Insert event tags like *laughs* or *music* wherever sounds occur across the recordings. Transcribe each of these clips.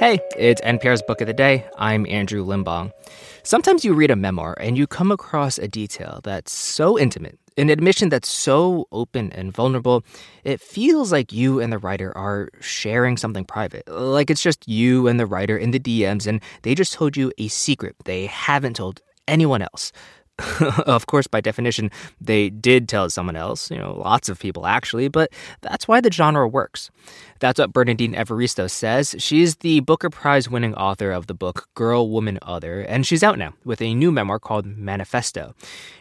Hey, it's NPR's Book of the Day. I'm Andrew Limbong. Sometimes you read a memoir and you come across a detail that's so intimate, an admission that's so open and vulnerable, it feels like you and the writer are sharing something private. Like it's just you and the writer in the DMs and they just told you a secret they haven't told anyone else. *laughs* of course, by definition, they did tell someone else, you know, lots of people actually, but that's why the genre works. That's what Bernardine Evaristo says. She's the Booker Prize winning author of the book Girl, Woman, Other, and she's out now with a new memoir called Manifesto.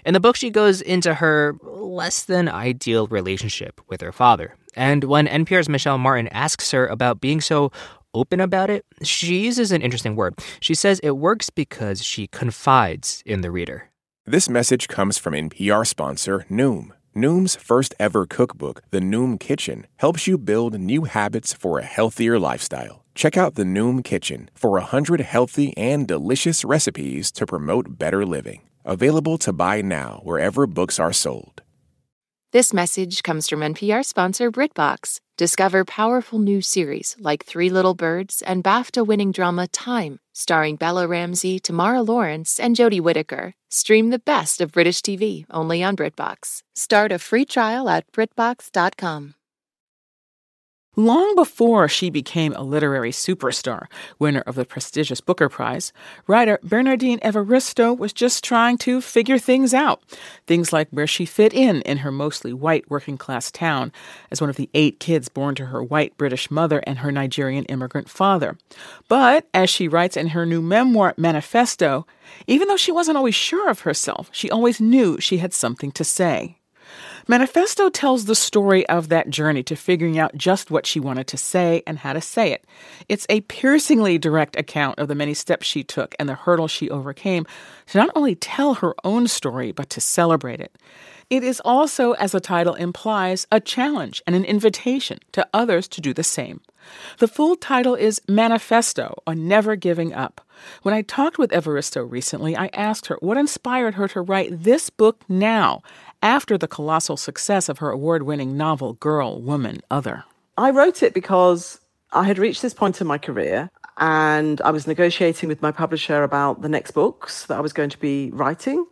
In the book, she goes into her less than ideal relationship with her father. And when NPR's Michel Martin asks her about being so open about it, she uses an interesting word. She says it works because she confides in the reader. This message comes from NPR sponsor Noom. Noom's first ever cookbook, The Noom Kitchen, helps you build new habits for a healthier lifestyle. Check out The Noom Kitchen for 100 healthy and delicious recipes to promote better living. Available to buy now wherever books are sold. This message comes from NPR sponsor BritBox. Discover powerful new series like Three Little Birds and BAFTA winning drama Time, starring Bella Ramsey, Tamara Lawrence, and Jodie Whittaker. Stream the best of British TV only on BritBox. Start a free trial at BritBox.com. Long before she became a literary superstar, winner of the prestigious Booker Prize, writer Bernardine Evaristo was just trying to figure things out. Things like where she fit in in her mostly white working class town as one of the eight kids born to her white British mother and her Nigerian immigrant father. But, as she writes in her new memoir, Manifesto, even though she wasn't always sure of herself, she always knew she had something to say. Manifesto tells the story of that journey to figuring out just what she wanted to say and how to say it. It's a piercingly direct account of the many steps she took and the hurdles she overcame to not only tell her own story, but to celebrate it. It is also, as the title implies, a challenge and an invitation to others to do the same. The full title is Manifesto on Never Giving Up. When I talked with Evaristo recently, I asked her what inspired her to write this book now after the colossal success of her award winning novel, Girl, Woman, Other. I wrote it because I had reached this point in my career and I was negotiating with my publisher about the next books that I was going to be writing.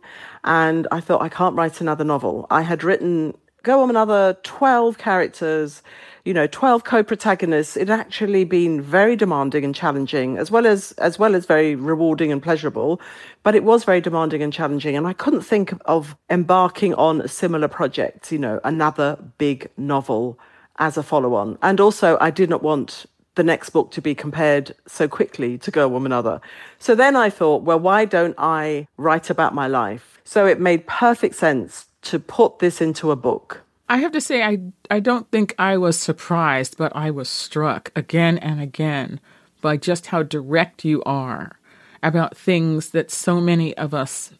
And I thought, I can't write another novel. I had written Girl, Woman, Other 12 characters you know, 12 co-protagonists, it had actually been very demanding and challenging, as well as as well as very rewarding and pleasurable. But it was very demanding and challenging. And I couldn't think of embarking on a similar project, you know, another big novel as a follow-on. And also I did not want the next book to be compared so quickly to Girl Woman Other. So then I thought, well, why don't I write about my life? So it made perfect sense to put this into a book. I have to say, I, I don't think I was surprised, but I was struck again and again by just how direct you are about things that so many of us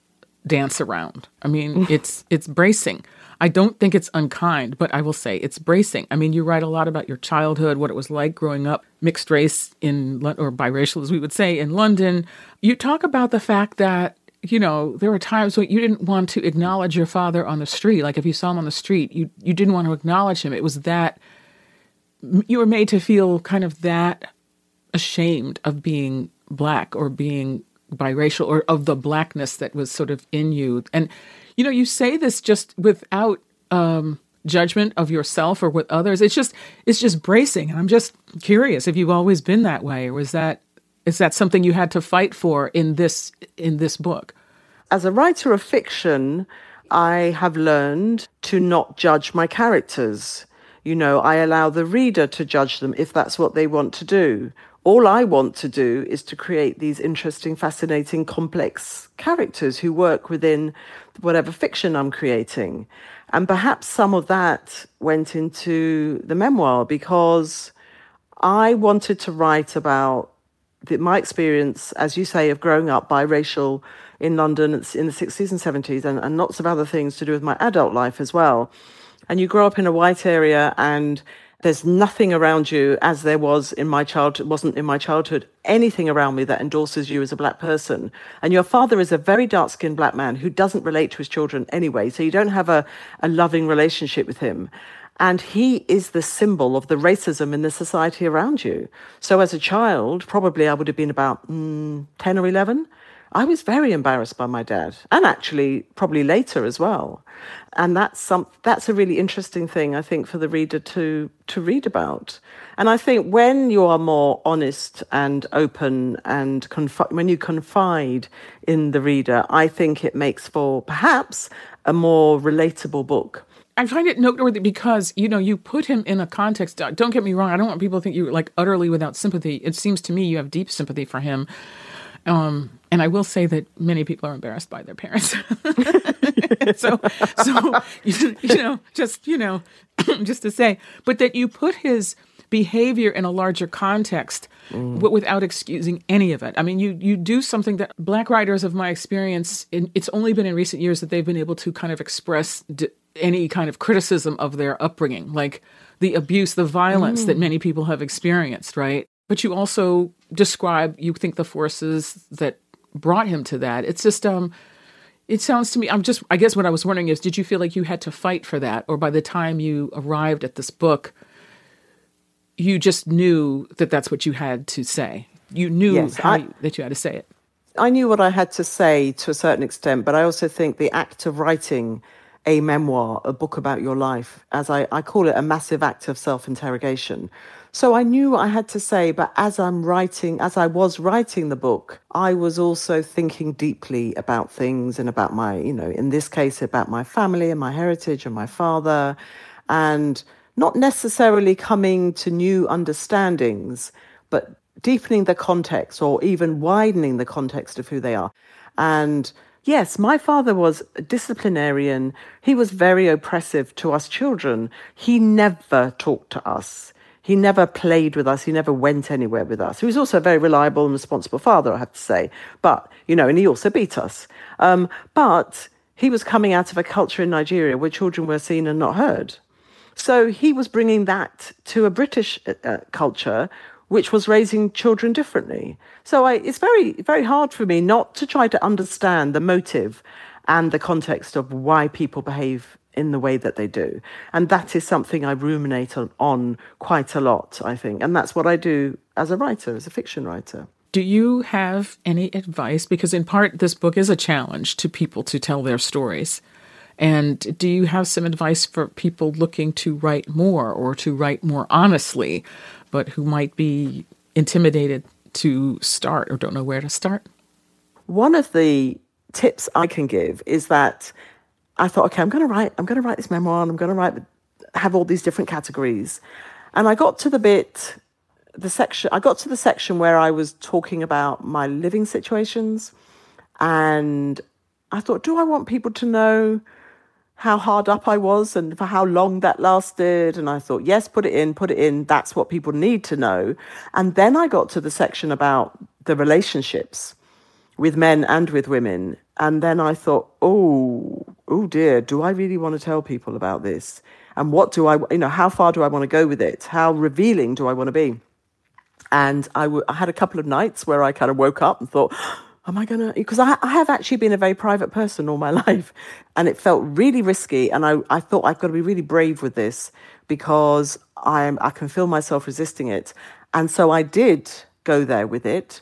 dance around. I mean, *laughs* it's it's bracing. I don't think it's unkind, but I will say it's bracing. I mean, you write a lot about your childhood, what it was like growing up mixed race in or biracial as we would say in London. You talk about the fact that you know, there were times when you didn't want to acknowledge your father on the street. Like if you saw him on the street, you you didn't want to acknowledge him. It was that you were made to feel kind of that ashamed of being black or being biracial or of the blackness that was sort of in you. And you know, you say this just without um, judgment of yourself or with others. It's just it's just bracing. And I'm just curious if you've always been that way, or was that is that something you had to fight for in this in this book? As a writer of fiction, I have learned to not judge my characters. You know, I allow the reader to judge them if that's what they want to do. All I want to do is to create these interesting, fascinating, complex characters who work within whatever fiction I'm creating. And perhaps some of that went into the memoir because I wanted to write about the, my experience, as you say, of growing up biracial in London in the 60s and 70s, and, and lots of other things to do with my adult life as well. And you grow up in a white area, and there's nothing around you as there was in my childhood, wasn't in my childhood, anything around me that endorses you as a black person. And your father is a very dark skinned black man who doesn't relate to his children anyway. So you don't have a, a loving relationship with him. And he is the symbol of the racism in the society around you. So as a child, probably I would have been about mm, 10 or 11. I was very embarrassed by my dad, and actually probably later as well. And that's some that's a really interesting thing I think for the reader to to read about. And I think when you are more honest and open and confi- when you confide in the reader, I think it makes for perhaps a more relatable book. I find it noteworthy because you know you put him in a context. Don't get me wrong; I don't want people to think you're like utterly without sympathy. It seems to me you have deep sympathy for him. Um, and I will say that many people are embarrassed by their parents. *laughs* so, so you, you know, just you know, *clears throat* just to say, but that you put his behavior in a larger context mm. but without excusing any of it. I mean, you you do something that black writers of my experience, in, it's only been in recent years that they've been able to kind of express d- any kind of criticism of their upbringing, like the abuse, the violence mm. that many people have experienced, right? But you also describe, you think the forces that brought him to that. It's just, um, it sounds to me, I'm just, I guess what I was wondering is, did you feel like you had to fight for that? Or by the time you arrived at this book, you just knew that that's what you had to say? You knew yes, how, I, that you had to say it. I knew what I had to say to a certain extent, but I also think the act of writing a memoir, a book about your life, as I, I call it a massive act of self interrogation. So I knew I had to say, but as I'm writing, as I was writing the book, I was also thinking deeply about things and about my, you know, in this case, about my family and my heritage and my father, and not necessarily coming to new understandings, but deepening the context or even widening the context of who they are. And Yes, my father was a disciplinarian. He was very oppressive to us children. He never talked to us. He never played with us. He never went anywhere with us. He was also a very reliable and responsible father, I have to say. But, you know, and he also beat us. Um, but he was coming out of a culture in Nigeria where children were seen and not heard. So he was bringing that to a British uh, uh culture which was raising children differently. So I, it's very, very hard for me not to try to understand the motive and the context of why people behave in the way that they do. And that is something I ruminate on, on quite a lot, I think. And that's what I do as a writer, as a fiction writer. Do you have any advice? Because in part, this book is a challenge to people to tell their stories. And do you have some advice for people looking to write more or to write more honestly but who might be intimidated to start or don't know where to start? One of the tips I can give is that I thought, okay, I'm going to write, I'm going to write this memoir, and I'm going to write, have all these different categories, and I got to the bit, the section, I got to the section where I was talking about my living situations, and I thought, do I want people to know how hard up I was and for how long that lasted. And I thought, yes, put it in, put it in. That's what people need to know. And then I got to the section about the relationships with men and with women. And then I thought, oh, oh dear, do I really want to tell people about this? And what do I, you know, how far do I want to go with it? How revealing do I want to be? And I, w- I had a couple of nights where I kind of woke up and thought, am I going to? Because I, I have actually been a very private person all my *laughs* life, and it felt really risky. And I, I thought I've got to be really brave with this because I'm, I can feel myself resisting it. And so I did go there with it.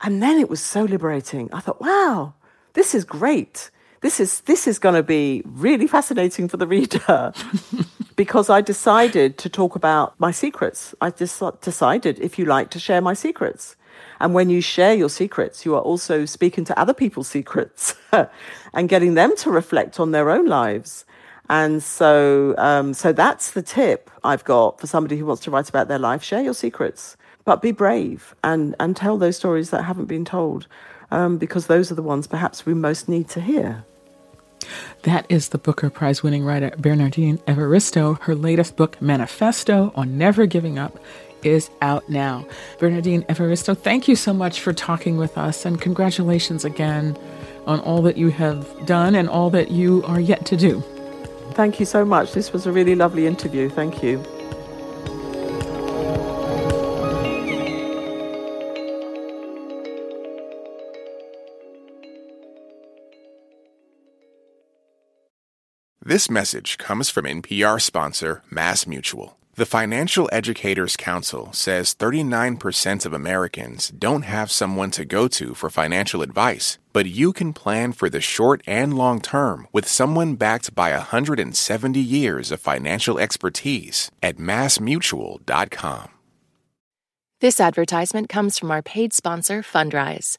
And then it was so liberating. I thought, wow, this is great. This is this is going to be really fascinating for the reader *laughs* because I decided to talk about my secrets. I just decided, if you like, to share my secrets. And when you share your secrets, you are also speaking to other people's secrets *laughs* and getting them to reflect on their own lives. And so, um, so that's the tip I've got for somebody who wants to write about their life. Share your secrets, but be brave and, and tell those stories that haven't been told, um, because those are the ones perhaps we most need to hear. That is the Booker Prize winning writer Bernardine Evaristo. Her latest book, Manifesto on Never Giving Up, is out now. Bernardine Evaristo, thank you so much for talking with us and congratulations again on all that you have done and all that you are yet to do. Thank you so much. This was a really lovely interview. Thank you. This message comes from NPR sponsor Mass Mutual. The Financial Educators Council says 39% of Americans don't have someone to go to for financial advice, but you can plan for the short and long term with someone backed by 170 years of financial expertise at massmutual.com. This advertisement comes from our paid sponsor, Fundrise.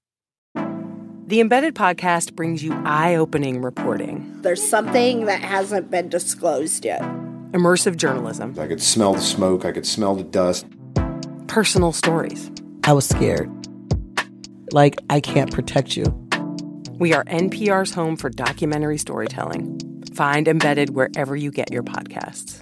The Embedded Podcast brings you eye opening reporting, There's something that hasn't been disclosed yet. immersive journalism, I could smell the smoke, I could smell the dust. personal stories. I was scared. Like, I can't protect you. We are NPR's home for documentary storytelling. Find Embedded wherever you get your podcasts.